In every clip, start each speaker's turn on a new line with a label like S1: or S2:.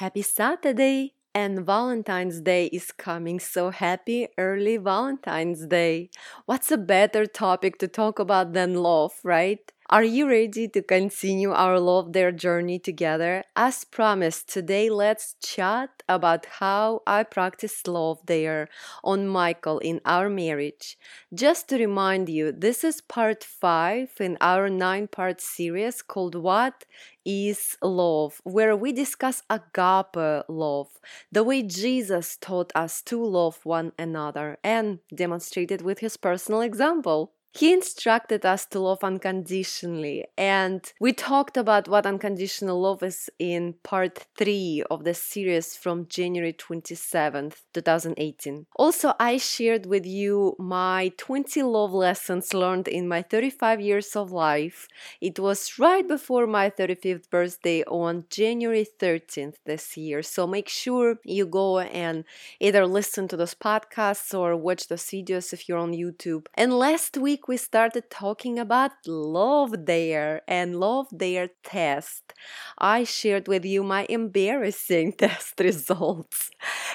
S1: Happy Saturday! And Valentine's Day is coming, so happy early Valentine's Day. What's a better topic to talk about than love, right? Are you ready to continue our Love Dare journey together? As promised, today let's chat about how I practice Love Dare on Michael in our marriage. Just to remind you, this is part 5 in our 9 part series called What is Love, where we discuss agape love, the way Jesus taught us to love one another and demonstrated with his personal example. He instructed us to love unconditionally, and we talked about what unconditional love is in part 3 of the series from January 27th, 2018. Also, I shared with you my 20 love lessons learned in my 35 years of life. It was right before my 35th birthday on January 13th this year, so make sure you go and either listen to those podcasts or watch those videos if you're on YouTube. And last week, week we started talking about Love Dare and Love Dare test. I shared with you my embarrassing test results.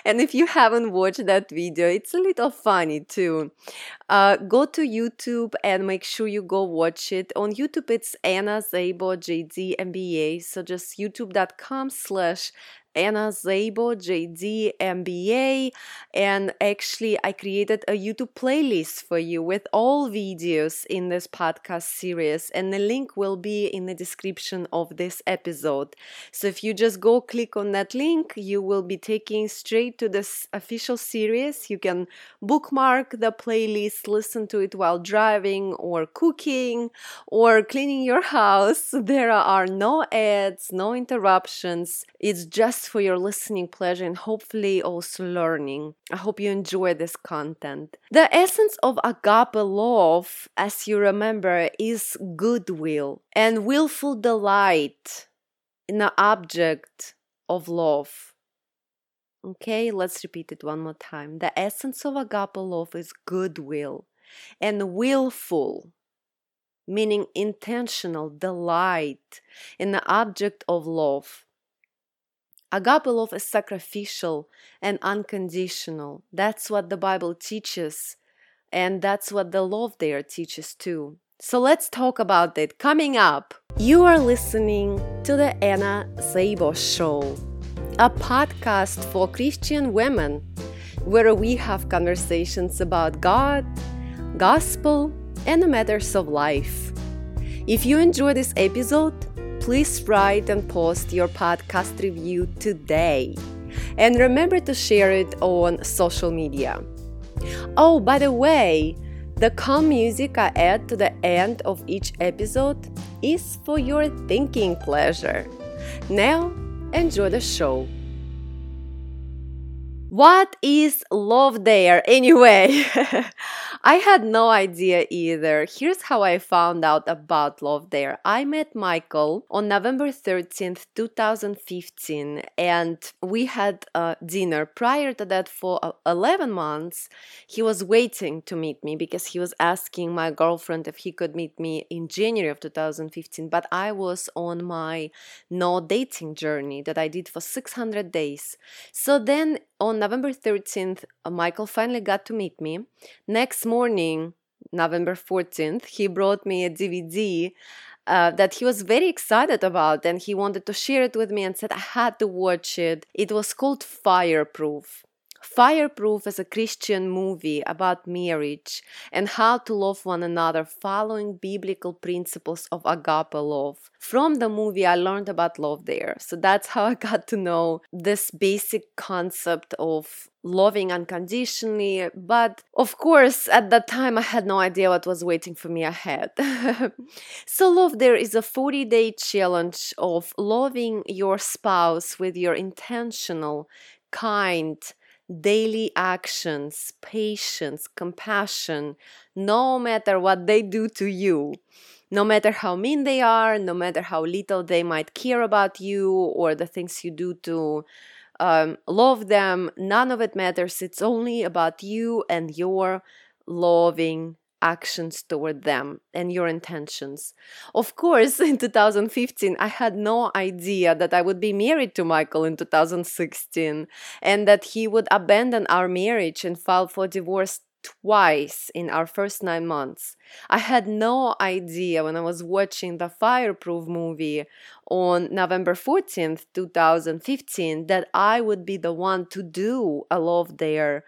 S1: And if you haven't watched that video, it's a little funny too. Uh, go to YouTube and make sure you go watch it. On YouTube, it's Anna Szabo JD MBA. So just youtube.com slash Anna Szabo, JD, MBA, and actually I created a YouTube playlist for you with all videos in this podcast series, and the link will be in the description of this episode. So if you just go click on that link, you will be taken straight to this official series. You can bookmark the playlist, listen to it while driving or cooking or cleaning your house. There are no ads, no interruptions. It's just for your listening pleasure and hopefully also learning. I hope you enjoy this content. The essence of agape love, as you remember, is goodwill and willful delight in the object of love. Okay, let's repeat it one more time. The essence of agape love is goodwill and willful, meaning intentional delight in the object of love. Agape love is sacrificial and unconditional. That's what the Bible teaches, and that's what the Love Dare teaches too. So let's talk about it. Coming up, you are listening to the Anna Szabo Show, a podcast for Christian women where we have conversations about God, gospel, and the matters of life. If you enjoy this episode, please write and post your podcast review today. And remember to share it on social media. Oh, by the way, the calm music I add to the end of each episode is for your thinking pleasure. Now, enjoy the show. What is Love Dare anyway? I had no idea either. Here's how I found out about Love Dare. I met Michael on November 13th, 2015, and we had a dinner. Prior to that, for 11 months, he was waiting to meet me because he was asking my girlfriend if he could meet me in January of 2015. But I was on my no dating journey that I did for 600 days. So then on November 13th, uh, Michael finally got to meet me. Next morning, November 14th, he brought me a DVD uh, that he was very excited about and he wanted to share it with me and said I had to watch it. It was called Fireproof. Fireproof is a Christian movie about marriage and how to love one another following biblical principles of agape love. From the movie, I learned about Love Dare. So that's how I got to know this basic concept of loving unconditionally. But of course, at that time, I had no idea what was waiting for me ahead. so, Love Dare is a 40 day challenge of loving your spouse with your intentional, kind, daily actions, patience, compassion, no matter what they do to you, no matter how mean they are, no matter how little they might care about you or the things you do to um, love them, none of it matters. It's only about you and your loving actions toward them and your intentions. Of course, in 2015, I had no idea that I would be married to Michael in 2016 and that he would abandon our marriage and file for divorce twice in our first nine months. I had no idea when I was watching the Fireproof movie on November 14th, 2015, that I would be the one to do a love dare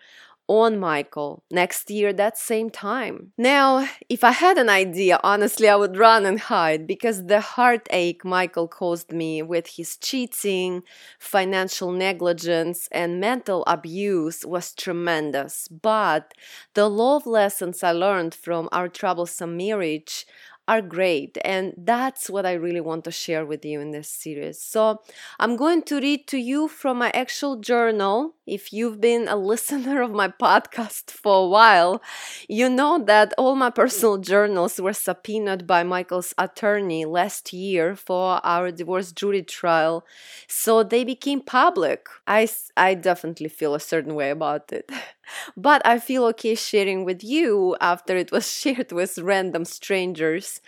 S1: on Michael next year that same time. Now, if I had an idea, honestly, I would run and hide because the heartache Michael caused me with his cheating, financial negligence, and mental abuse was tremendous. But the love lessons I learned from our troublesome marriage are great and that's what i really want to share with you in this series so i'm going to read to you from my actual journal if you've been a listener of my podcast for a while you know that all my personal journals were subpoenaed by michael's attorney last year for our divorce jury trial so they became public i i definitely feel a certain way about it but I feel okay sharing with you after it was shared with random strangers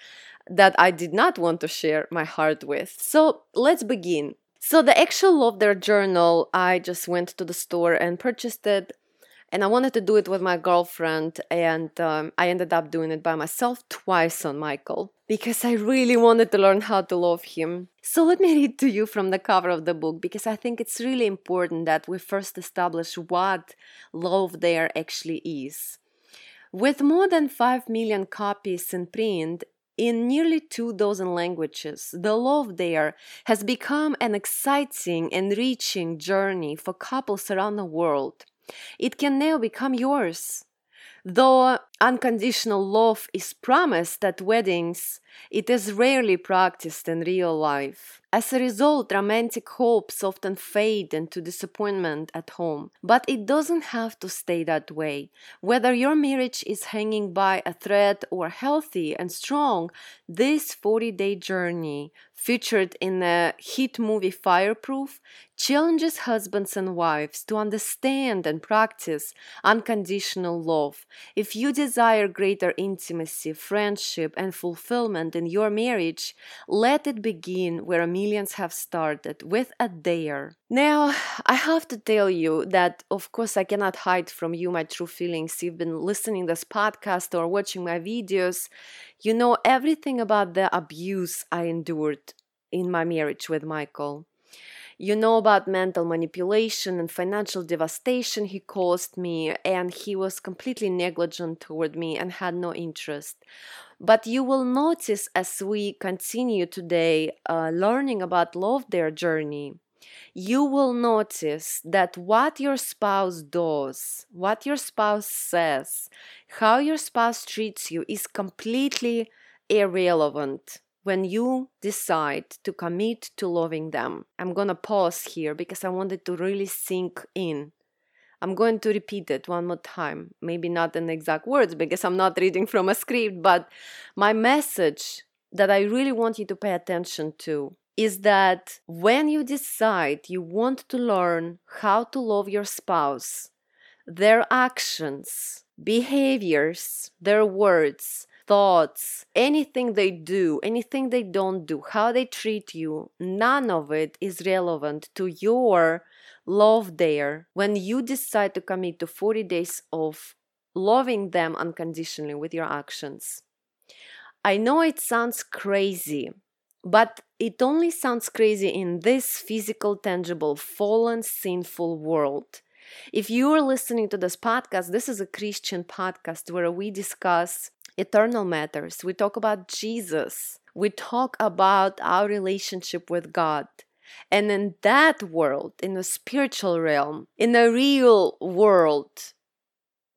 S1: that I did not want to share my heart with. So let's begin. So, the actual Love Dare journal, I just went to the store and purchased it and I wanted to do it with my girlfriend, and um, I ended up doing it by myself twice on Michael because I really wanted to learn how to love him. So let me read to you from the cover of the book because I think it's really important that we first establish what love dare actually is. With more than 5 million copies in print, in nearly two dozen languages, the love dare has become an exciting, enriching journey for couples around the world. It can now become yours. Though unconditional love is promised at weddings, it is rarely practiced in real life. As a result, romantic hopes often fade into disappointment at home. But it doesn't have to stay that way. Whether your marriage is hanging by a thread or healthy and strong, this 40 day journey, featured in the hit movie Fireproof, challenges husbands and wives to understand and practice unconditional love. If you desire greater intimacy, friendship, and fulfillment in your marriage, let it begin where millions have started with a dare. Now, I have to tell you that, of course, I cannot hide from you my true feelings. You've been listening to this podcast or watching my videos. You know everything about the abuse I endured in my marriage with Michael. You know about mental manipulation and financial devastation he caused me, and he was completely negligent toward me and had no interest. But you will notice as we continue today uh, learning about love dare journey, you will notice that what your spouse does, what your spouse says, how your spouse treats you is completely irrelevant when you decide to commit to loving them. I'm gonna pause here because I wanted to really sink in I'm going to repeat it one more time. Maybe not in exact words because I'm not reading from a script, but my message that I really want you to pay attention to is that when you decide you want to learn how to love your spouse, their actions, behaviors, their words, thoughts, anything they do, anything they don't do, how they treat you, none of it is relevant to your love dare when you decide to commit to 40 days of loving them unconditionally with your actions. I know it sounds crazy, but it only sounds crazy in this physical, tangible, fallen, sinful world. If you are listening to this podcast, this is a Christian podcast where we discuss eternal matters. We talk about Jesus. We talk about our relationship with God. And in that world, in the spiritual realm, in the real world,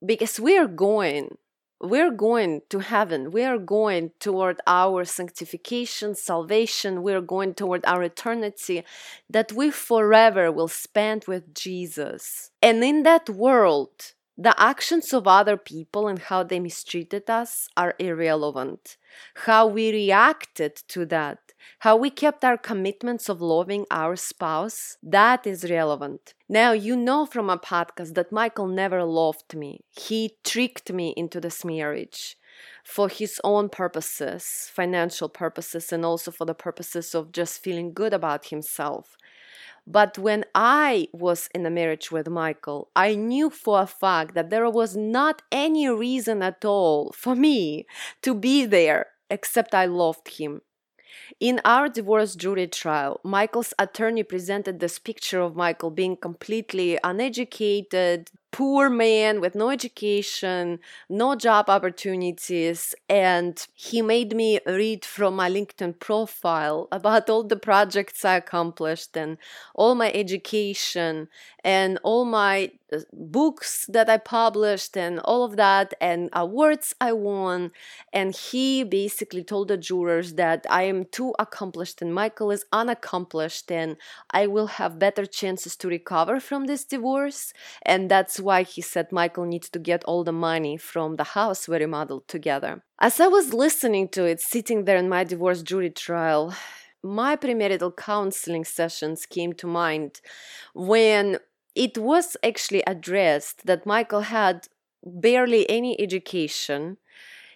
S1: because we are going, we're going to heaven, we are going toward our sanctification, salvation, we're going toward our eternity that we forever will spend with Jesus. And in that world, the actions of other people and how they mistreated us are irrelevant. How we reacted to that how we kept our commitments of loving our spouse, that is relevant. Now, you know from a podcast that Michael never loved me. He tricked me into this marriage. for his own purposes, financial purposes, and also for the purposes of just feeling good about himself. But when I was in a marriage with Michael, I knew for a fact that there was not any reason at all for me to be there except I loved him. In our divorce jury trial, Michael's attorney presented this picture of Michael being completely uneducated, poor man with no education, no job opportunities, and he made me read from my LinkedIn profile about all the projects I accomplished and all my education and all my books that I published and all of that and awards I won. And he basically told the jurors that I am too accomplished and Michael is unaccomplished and I will have better chances to recover from this divorce. And that's why he said Michael needs to get all the money from the house where we remodeled together. As I was listening to it, sitting there in my divorce jury trial, my premarital counseling sessions came to mind when it was actually addressed that Michael had barely any education.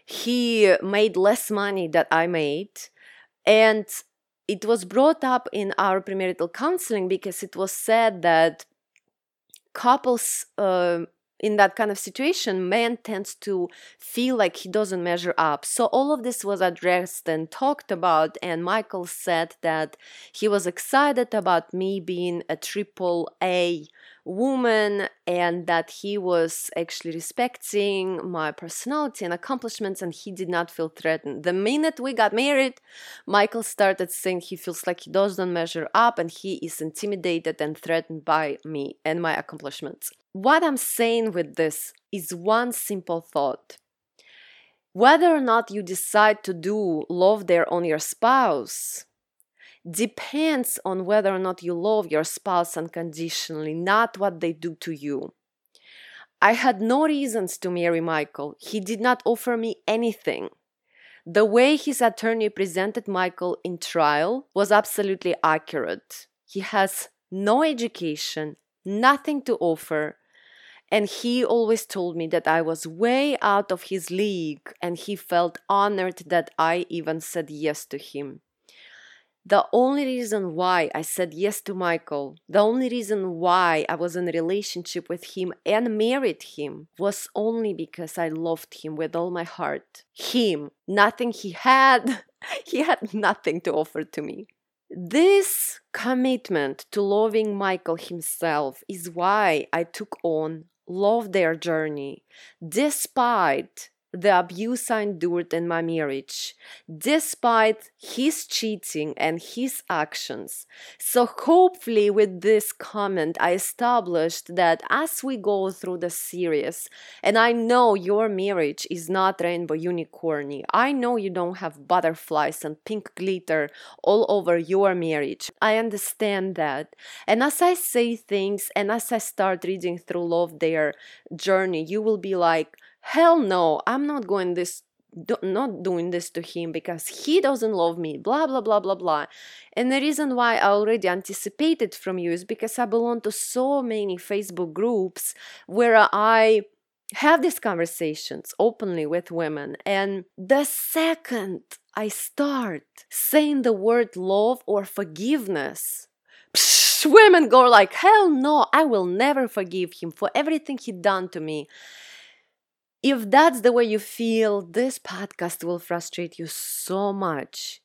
S1: He made less money that I made. And it was brought up in our premarital counseling because it was said that couples uh, in that kind of situation, man tends to feel like he doesn't measure up. So all of this was addressed and talked about, and Michael said that he was excited about me being a triple A woman and that he was actually respecting my personality and accomplishments and he did not feel threatened. The minute we got married, Michael started saying he feels like he doesn't measure up and he is intimidated and threatened by me and my accomplishments. What I'm saying with this is one simple thought. Whether or not you decide to do love dare on your spouse depends on whether or not you love your spouse unconditionally, not what they do to you. I had no reasons to marry Michael. He did not offer me anything. The way his attorney presented Michael in trial was absolutely accurate. He has no education, nothing to offer, and he always told me that I was way out of his league, and he felt honored that I even said yes to him. The only reason why I said yes to Michael, the only reason why I was in a relationship with him and married him was only because I loved him with all my heart. Him, nothing he had, he had nothing to offer to me. This commitment to loving Michael himself is why I took on Love Dare Journey, despite the abuse I endured in my marriage, despite his cheating and his actions. So, hopefully, with this comment, I established that as we go through the series, and I know your marriage is not rainbow unicorny, I know you don't have butterflies and pink glitter all over your marriage. I understand that. And as I say things and as I start reading through Love Dare Journey, you will be like, hell no i'm not going this do, not doing this to him because he doesn't love me blah blah blah blah blah. And the reason why i already anticipated from you is because i belong to so many facebook groups where i have these conversations openly with women. And the second i start saying the word love or forgiveness psh, women go like hell no i will never forgive him for everything he done to me if that's the way you feel, this podcast will frustrate you so much.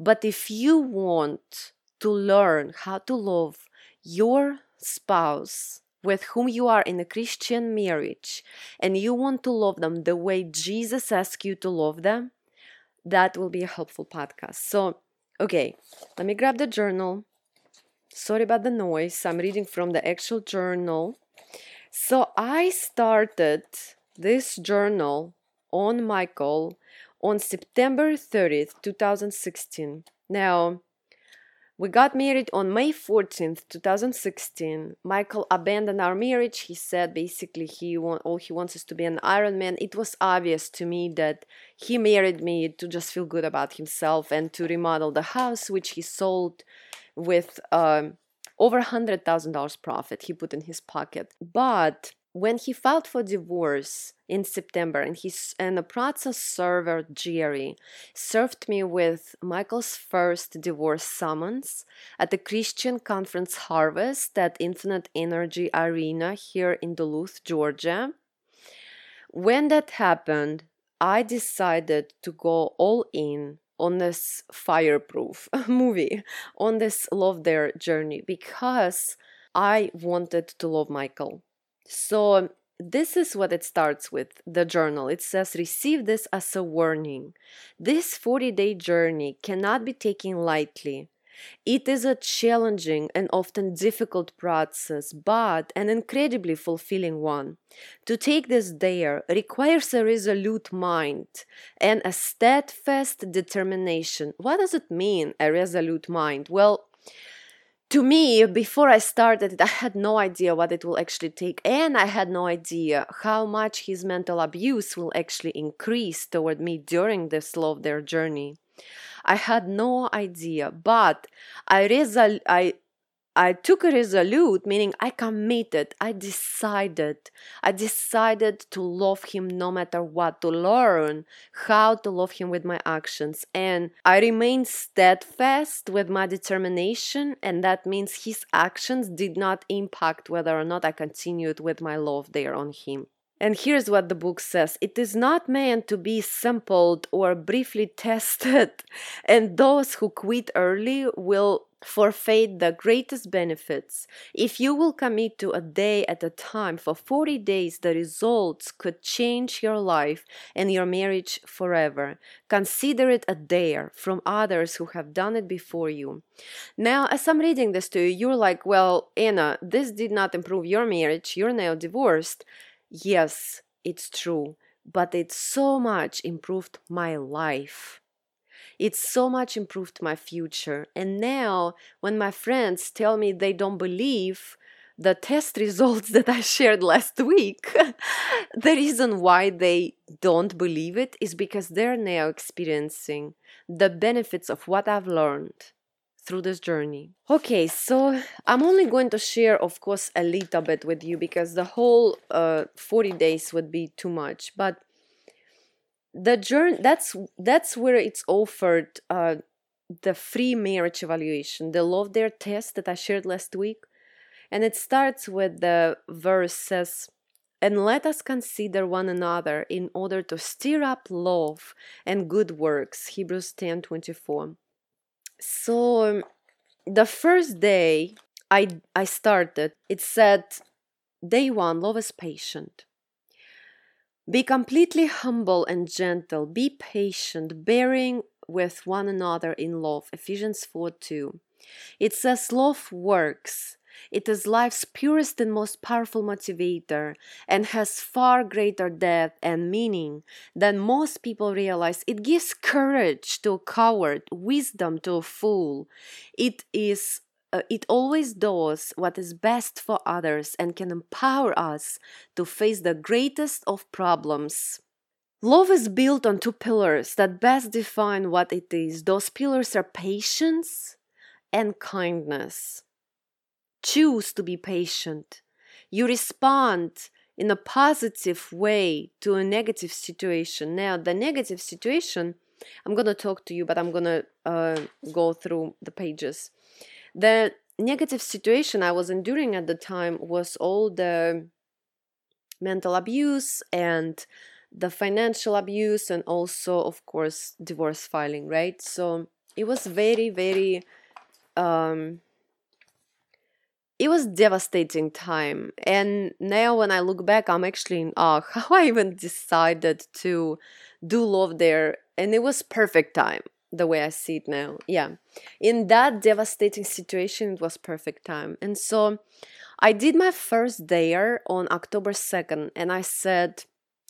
S1: But if you want to learn how to love your spouse with whom you are in a Christian marriage and you want to love them the way Jesus asks you to love them, that will be a helpful podcast. So, okay, let me grab the journal. Sorry about the noise. I'm reading from the actual journal. So, I started this journal on Michael on September 30th, 2016. Now, we got married on May 14th, 2016. Michael abandoned our marriage. He said basically he want, all he wants is to be an Iron Man. It was obvious to me that he married me to just feel good about himself and to remodel the house, which he sold with um, over $100,000 profit he put in his pocket. But when he filed for divorce in September, and he's and the process server Jerry served me with Michael's first divorce summons at the Christian Conference Harvest at Infinite Energy Arena here in Duluth, Georgia. When that happened, I decided to go all in on this fireproof movie, on this love dare journey, because I wanted to love Michael. So this is what it starts with the journal. It says, Receive this as a warning. This 40 day journey cannot be taken lightly. It is a challenging and often difficult process, but an incredibly fulfilling one. To take this dare requires a resolute mind and a steadfast determination. What does it mean, a resolute mind? Well, to me, before I started I had no idea what it will actually take, and I had no idea how much his mental abuse will actually increase toward me during this love dare journey. I had no idea, but I resol- I I took a resolute, meaning I committed, I decided, I decided to love him no matter what, to learn how to love him with my actions. And I remained steadfast with my determination, and that means his actions did not impact whether or not I continued with my love dare on him. And here's what the book says it is not meant to be sampled or briefly tested, and those who quit early will forfeit the greatest benefits. If you will commit to a day at a time for 40 days, the results could change your life and your marriage forever. Consider it a dare from others who have done it before you. Now, as I'm reading this to you, you're like, well, Anna, this did not improve your marriage. You're now divorced. Yes, it's true, but it so much improved my life. It so much improved my future. And now, when my friends tell me they don't believe the test results that I shared last week, the reason why they don't believe it is because they're now experiencing the benefits of what I've learned through this journey. Okay, so I'm only going to share, of course, a little bit with you because the whole uh, 40 days would be too much. But the journey that's that's where it's offered uh, the free marriage evaluation, the love dare test that I shared last week, and it starts with the verse says. And let us consider one another in order to stir up love and good works. Hebrews 10 24 so um, the first day I I started, it said day one, love is patient. Be completely humble and gentle. Be patient, bearing with one another in love. Ephesians 4 2. It says love works. It is life's purest and most powerful motivator and has far greater depth and meaning than most people realize. It gives courage to a coward, wisdom to a fool. It is uh, it always does what is best for others and can empower us to face the greatest of problems. Love is built on two pillars that best define what it is. Those pillars are patience and kindness choose to be patient. You respond in a positive way to a negative situation. Now, the negative situation, I'm going to talk to you, but I'm going to uh, go through the pages. The negative situation I was enduring at the time was all the mental abuse and the financial abuse, and also, of course, divorce filing, right? So it was very, very um, it was devastating time. And now when i look back i'm actually in awe how i even decided to do love dare. And it was perfect time the way i see it now yeah in that devastating situation it was perfect time and so i did my first dare on october 2nd and i said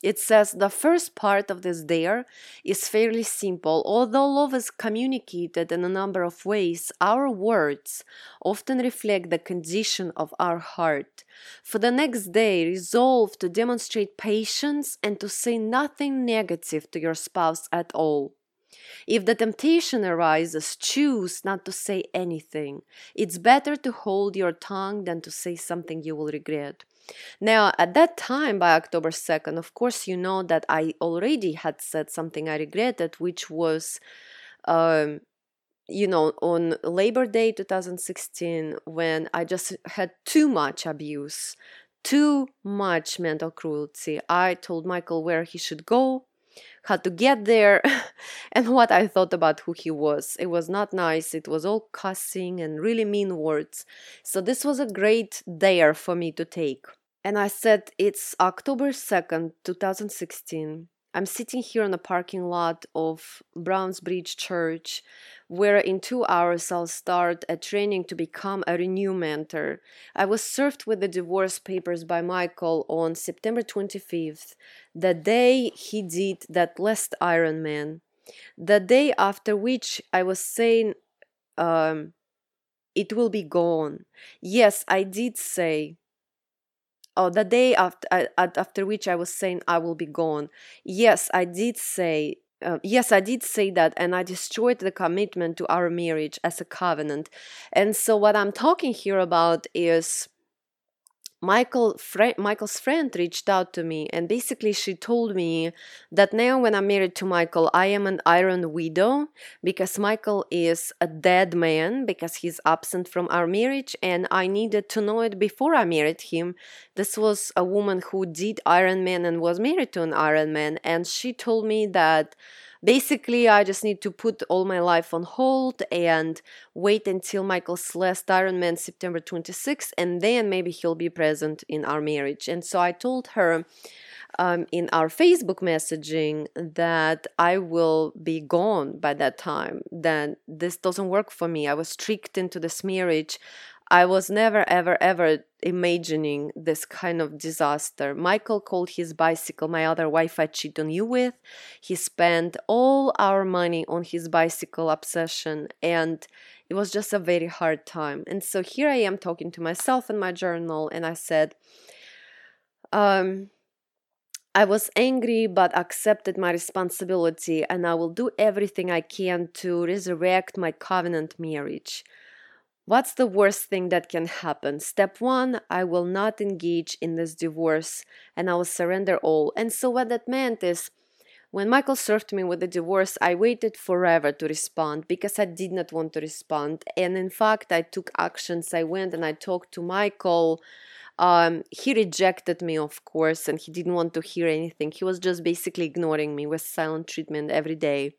S1: it says the first part of this dare is fairly simple. Although love is communicated in a number of ways, our words often reflect the condition of our heart. For the next day, resolve to demonstrate patience and to say nothing negative to your spouse at all. If the temptation arises, choose not to say anything. It's better to hold your tongue than to say something you will regret. Now, at that time, by October 2nd, of course, you know that I already had said something I regretted, which was, um, you know, on Labor Day 2016, when I just had too much abuse, too much mental cruelty. I told Michael where he should go, how to get there, and what I thought about who he was. It was not nice. It was all cussing and really mean words. So this was a great dare for me to take. And I said, It's October 2nd, 2016. I'm sitting here on a parking lot of Browns Bridge Church, where in two hours I'll start a training to become a renew mentor. I was served with the divorce papers by Michael on September 25th, the day he did that last Ironman, the day after which I was saying, um, it will be gone. Yes, I did say oh the day after uh, after which i was saying i will be gone yes i did say uh, yes i did say that and i destroyed the commitment to our marriage as a covenant. And so what i'm talking here about is Michael fr- Michael's friend reached out to me and basically she told me that now when I'm married to Michael I am an iron widow because Michael is a dead man because he's absent from our marriage and I needed to know it before I married him. This was a woman who did Iron Man and was married to an Iron Man and she told me that basically i just need to put all my life on hold and wait until michael's last ironman september 26th and then maybe he'll be present in our marriage. And so i told her um, in our facebook messaging that i will be gone by that time that this doesn't work for me. I was tricked into this marriage I was never, ever, ever imagining this kind of disaster. Michael called his bicycle my other wife I cheat on you with. He spent all our money on his bicycle obsession, and it was just a very hard time. And so here I am talking to myself in my journal, and I said, um, I was angry but accepted my responsibility, and I will do everything I can to resurrect my covenant marriage. What's the worst thing that can happen? Step one, I will not engage in this divorce and I will surrender all. And so, what that meant is when Michael served me with the divorce, I waited forever to respond because I did not want to respond. And in fact, I took actions. I went and I talked to Michael. Um, he rejected me, of course, and he didn't want to hear anything. He was just basically ignoring me with silent treatment every day.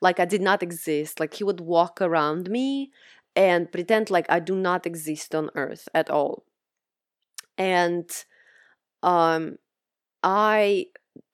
S1: Like I did not exist. Like he would walk around me and pretend like I do not exist on earth at all. And um, I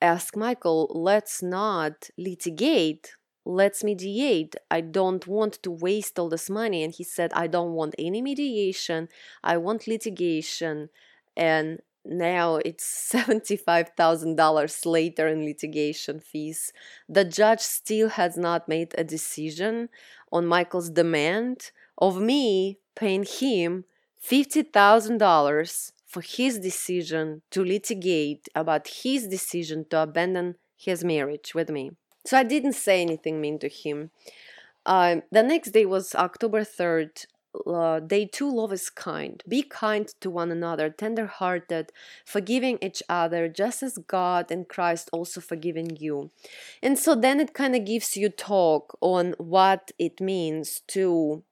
S1: asked Michael, let's not litigate, let's mediate. I don't want to waste all this money. And he said, I don't want any mediation, I want litigation. And now it's $75,000 later in litigation fees. The judge still has not made a decision on Michael's demand of me paying him $50,000 for his decision to litigate about his decision to abandon his marriage with me. So I didn't say anything mean to him. Uh, the next day was October 3rd. Uh, day two, love is kind. Be kind to one another, tender hearted, forgiving each other, just as God and Christ also forgiven you. And so then it kind of gives you talk on what it means to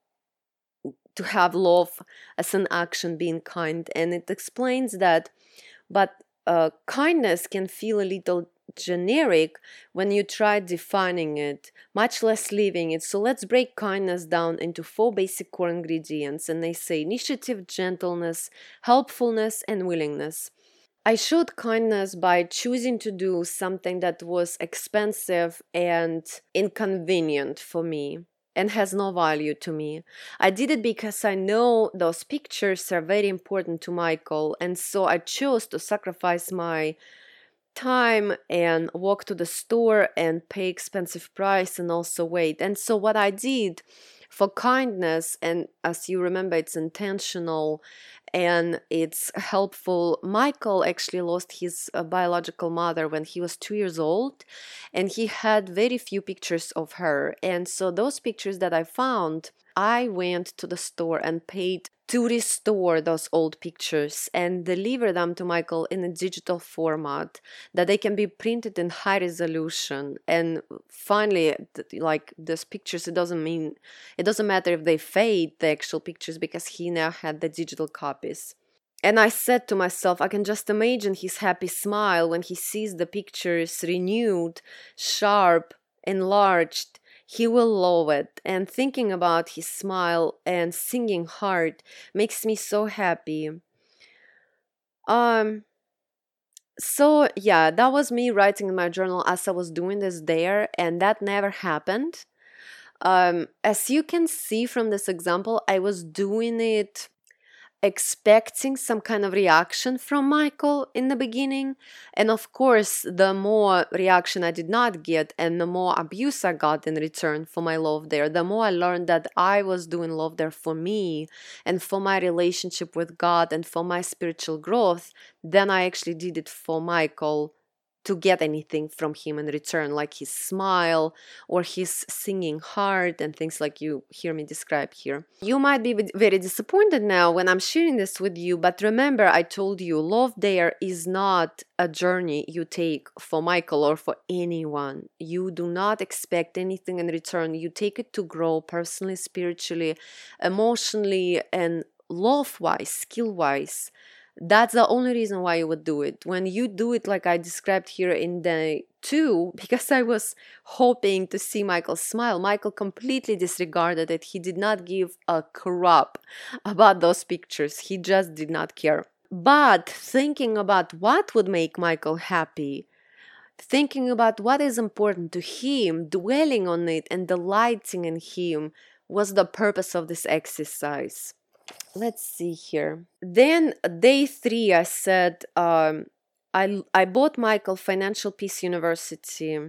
S1: to have love as an action being kind and it explains that but uh, kindness can feel a little generic when you try defining it, much less living it. So let's break kindness down into four basic core ingredients. And they say initiative, gentleness, helpfulness, and willingness. I showed kindness by choosing to do something that was expensive and inconvenient for me and has no value to me. I did it because I know those pictures are very important to Michael, and so I chose to sacrifice my time and walk to the store and pay expensive price and also wait. And so what I did for kindness and as you remember it's intentional and it's helpful. Michael actually lost his uh, biological mother when he was two years old, and he had very few pictures of her. And so, those pictures that I found, I went to the store and paid to restore those old pictures and deliver them to Michael in a digital format that they can be printed in high resolution. And finally, like those pictures, it doesn't mean it doesn't matter if they fade the actual pictures because he now had the digital copies. And I said to myself, I can just imagine his happy smile when he sees the pictures renewed, sharp, enlarged, he will love it. And thinking about his smile and singing heart makes me so happy. Um so yeah, that was me writing in my journal as I was doing this dare, and that never happened. Um, as you can see from this example, I was doing it expecting some kind of reaction from Michael in the beginning. And of course, the more reaction I did not get and the more abuse I got in return for my love dare, the more I learned that I was doing love dare for me and for my relationship with God and for my spiritual growth, then I actually did it for Michael to get anything from him in return, like his smile or his singing heart and things like you hear me describe here. You might be very disappointed now when I'm sharing this with you, but remember, I told you love dare is not a journey you take for Michael or for anyone. You do not expect anything in return. You take it to grow personally, spiritually, emotionally, and love wise, skill wise that's the only reason why you would do it. When you do it like i described here in the two because i was hoping to see michael smile. Michael completely disregarded it. He did not give a crap about those pictures. He just did not care. But thinking about what would make michael happy thinking about what is important to him dwelling on it and delighting in him was the purpose of this exercise let's see here. Then day three, I said, um, I I bought Michael Financial Peace University,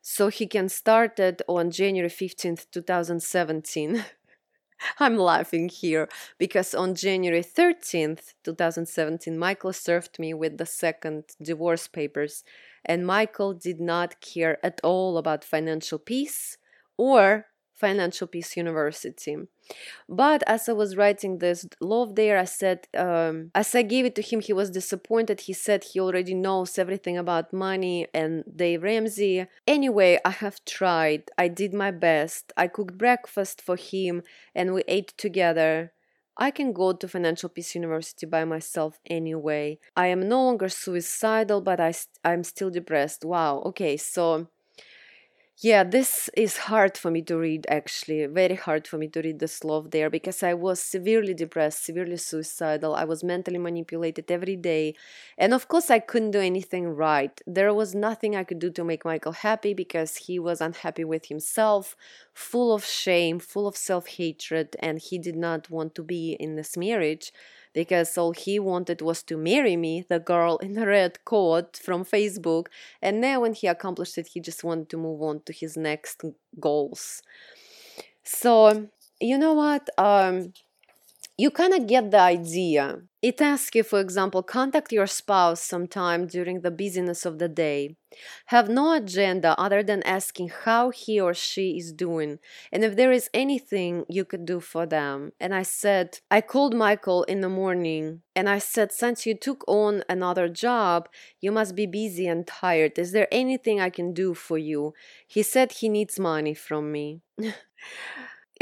S1: so he can start it on January fifteenth, two thousand seventeen. I'm laughing here because on January 13th, 2017, Michael served me with the second divorce papers, and Michael did not care at all about financial peace or Financial Peace University. But as I was writing this love dare, I said, um, as I gave it to him, he was disappointed. He said he already knows everything about money and Dave Ramsey. Anyway, I have tried. I did my best. I cooked breakfast for him and we ate together. I can go to Financial Peace University by myself anyway. I am no longer suicidal, but I st- I'm still depressed. Wow. Okay, so yeah, this is hard for me to read actually, very hard for me to read this love dare because I was severely depressed, severely suicidal. I was mentally manipulated every day. And of course, I couldn't do anything right. There was nothing I could do to make Michael happy because he was unhappy with himself, full of shame, full of self hatred, and he did not want to be in this marriage because all he wanted was to marry me, the girl in the red coat from Facebook. And now, when he accomplished it, he just wanted to move on to his next goals. So, you know what? Um, you kind of get the idea. It asks you, for example, contact your spouse sometime during the busyness of the day. Have no agenda other than asking how he or she is doing and if there is anything you could do for them. And I said, I called Michael in the morning and I said, since you took on another job, you must be busy and tired. Is there anything I can do for you? He said he needs money from me.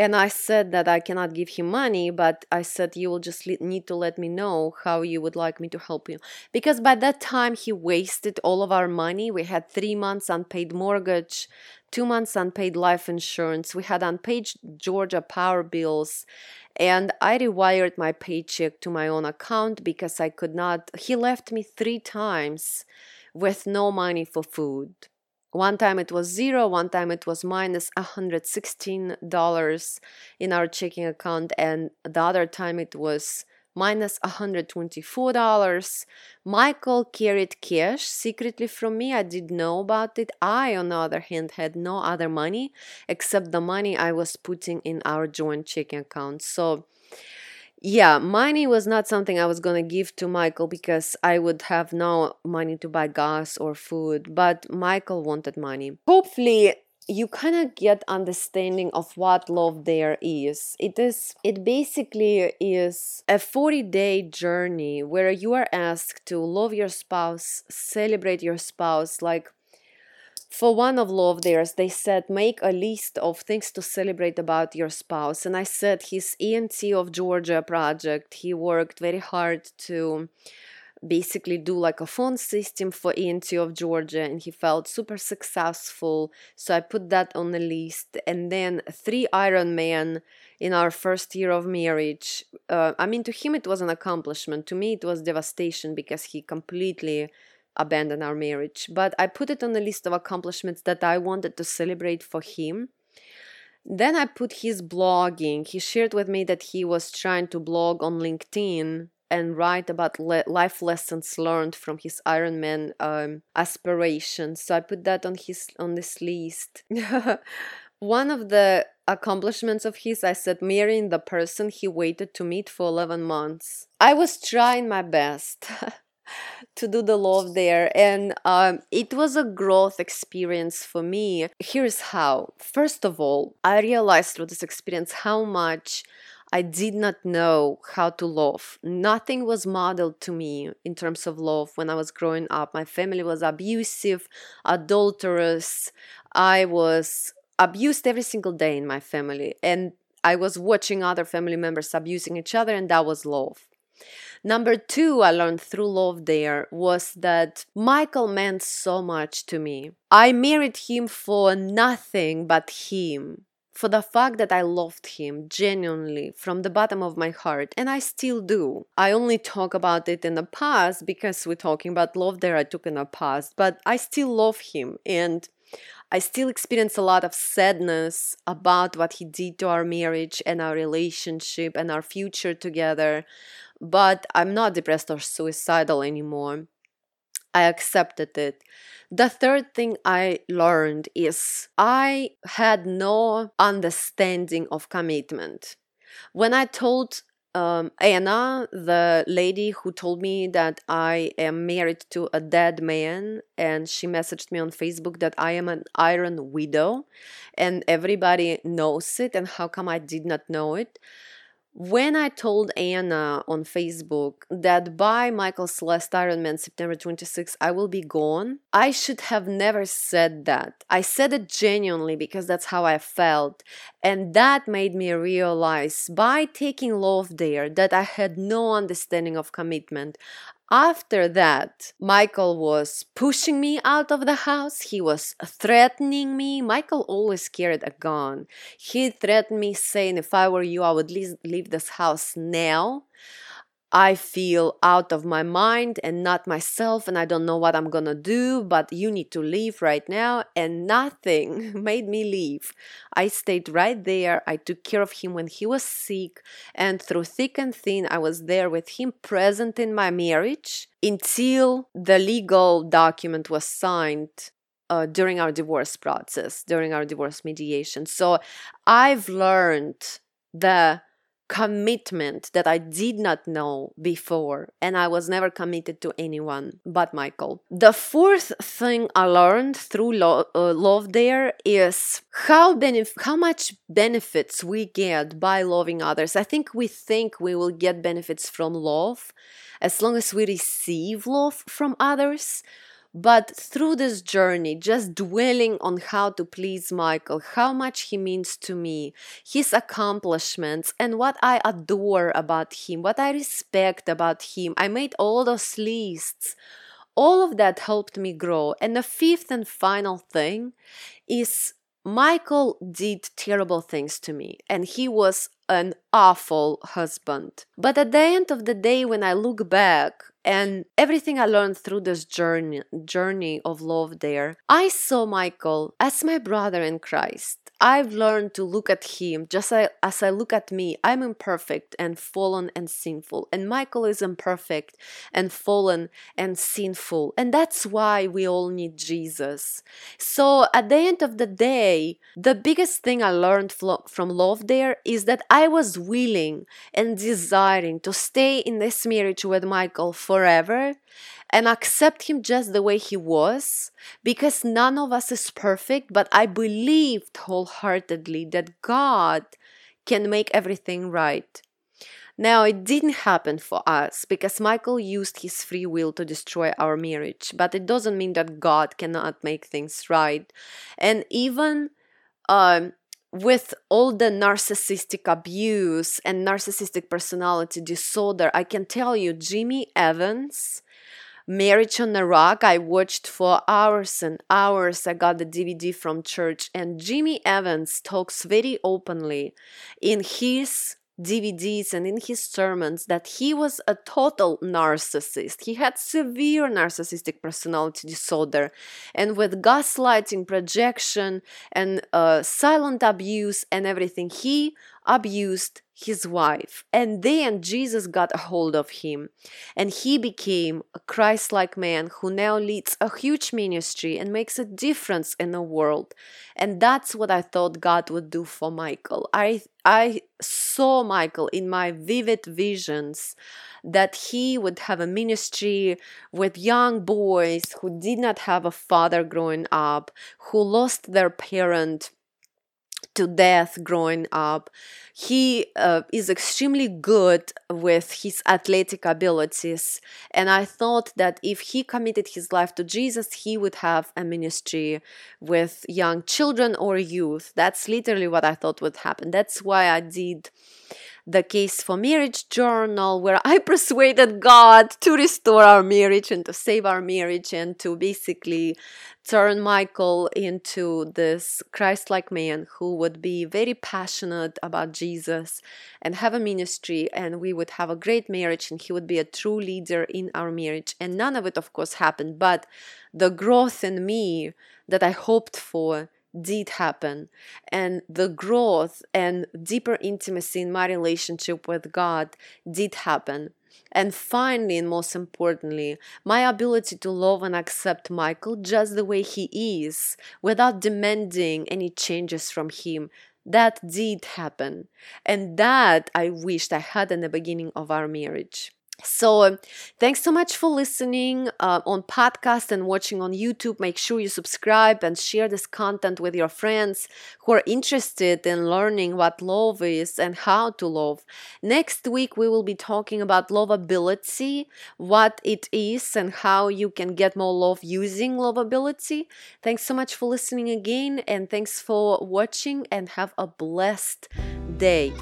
S1: and I said that I cannot give him money, but I said you will just need to let me know how you would like me to help you. Because by that time, he wasted all of our money. We had three months unpaid mortgage, two months unpaid life insurance, we had unpaid Georgia power bills. And I rewired my paycheck to my own account because I could not. He left me three times with no money for food. One time it was zero, one time it was minus $116 in our checking account, and the other time it was minus $124. Michael carried cash secretly from me. I didn't know about it. I, on the other hand, had no other money except the money I was putting in our joint checking account. So yeah, money was not something I was gonna give to Michael because I would have no money to buy gas or food, but Michael wanted money. Hopefully, you kind of get understanding of what love dare is it is it basically is a 40 day journey where you are asked to love your spouse celebrate your spouse like for one of love dares they said make a list of things to celebrate about your spouse. And i said his ent of georgia project he worked very hard to basically do like a phone system for ent of georgia and he felt super successful. So i put that on the list. And then three ironman in our first year of marriage uh, i mean to him it was an accomplishment. To me it was devastation because he completely abandon our marriage. But I put it on the list of accomplishments that I wanted to celebrate for him. Then I put his blogging. He shared with me that he was trying to blog on LinkedIn and write about le- life lessons learned from his Ironman um, aspirations. So I put that on his on this list. One of the accomplishments of his, I said, marrying the person he waited to meet for 11 months. I was trying my best. to do the love dare and um, it was a growth experience for me here's how first of all i realized through this experience how much I did not know how to love. Nothing was modeled to me in terms of love when I was growing up. My family was abusive, adulterous. I was abused every single day in my family. And I was watching other family members abusing each other, and that was love. Number two, I learned through love dare was that Michael meant so much to me. I married him for nothing but him. For the fact that I loved him genuinely from the bottom of my heart, and I still do. I only talk about it in the past because we're talking about love dare I took in the past, but I still love him and I still experience a lot of sadness about what he did to our marriage and our relationship and our future together but I'm not depressed or suicidal anymore. I accepted it. The third thing I learned is I had no understanding of commitment. When I told um, Anna, the lady who told me that I am married to a dead man, and she messaged me on Facebook that I am an iron widow, and everybody knows it, and how come I did not know it? When I told Anna on Facebook that by Michael's last Ironman, September 26, I will be gone, I should have never said that. I said it genuinely because that's how I felt. And that made me realize by taking love dare that I had no understanding of commitment. After that, Michael was pushing me out of the house. He was threatening me. Michael always carried a gun. He threatened me, saying, If I were you, I would leave this house now. I feel out of my mind and not myself, and I don't know what I'm gonna do, but you need to leave right now. And nothing made me leave. I stayed right there. I took care of him when he was sick, and through thick and thin, I was there with him present in my marriage until the legal document was signed uh, during our divorce process, during our divorce mediation. So I've learned the commitment that I did not know before, and I was never committed to anyone but Michael. The fourth thing I learned through lo- uh, love dare is how benef- how much benefits we get by loving others. I think we think we will get benefits from love as long as we receive love from others but through this journey, just dwelling on how to please Michael, how much he means to me, his accomplishments, and what I adore about him, what I respect about him, I made all those lists. All of that helped me grow. And the fifth and final thing is Michael did terrible things to me, and he was an awful husband. But at the end of the day, when I look back, and everything I learned through this journey journey of love dare, I saw Michael as my brother in Christ. I've learned to look at him just as I look at me. I'm imperfect and fallen and sinful, and Michael is imperfect and fallen and sinful. And that's why we all need Jesus. So, at the end of the day, the biggest thing I learned from love dare is that I was willing and desiring to stay in this marriage with Michael forever and accept him just the way he was because none of us is perfect but i believed wholeheartedly that god can make everything right. Now it didn't happen for us because michael used his free will to destroy our marriage but it doesn't mean that god cannot make things right. And even um, with all the narcissistic abuse and narcissistic personality disorder, I can tell you, Jimmy Evans Marriage on the Rock, I watched for hours and hours. I got the DVD from church, and Jimmy Evans talks very openly in his DVDs and in his sermons that he was a total narcissist. He had severe narcissistic personality disorder, and with gaslighting, projection, and uh, silent abuse and everything, he abused his wife. And then Jesus got a hold of him, and he became a Christ like man who now leads a huge ministry and makes a difference in the world. And that's what I thought God would do for Michael. I, I saw Michael in my vivid visions that he would have a ministry with young boys who did not have a father growing up, who lost their parent to death growing up. He uh, is extremely good with his athletic abilities. And I thought that if he committed his life to Jesus, he would have a ministry with young children or youth. That's literally what I thought would happen. That's why I did the Case for Marriage journal, where I persuaded God to restore our marriage and to save our marriage and to basically turn Michael into this Christ like man who would be very passionate about Jesus and have a ministry, and we would have a great marriage, and he would be a true leader in our marriage. And none of it, of course, happened, but the growth in me that I hoped for did happen and the growth and deeper intimacy in my relationship with God did happen. And finally, and most importantly, my ability to love and accept Michael just the way he is without demanding any changes from him. That did happen. And that I wished I had in the beginning of our marriage. So, thanks so much for listening uh, on podcast and watching on YouTube. Make sure you subscribe and share this content with your friends who are interested in learning what love is and how to love. Next week, we will be talking about lovability, what it is, and how you can get more love using lovability. Thanks so much for listening again, and thanks for watching, and have a blessed day.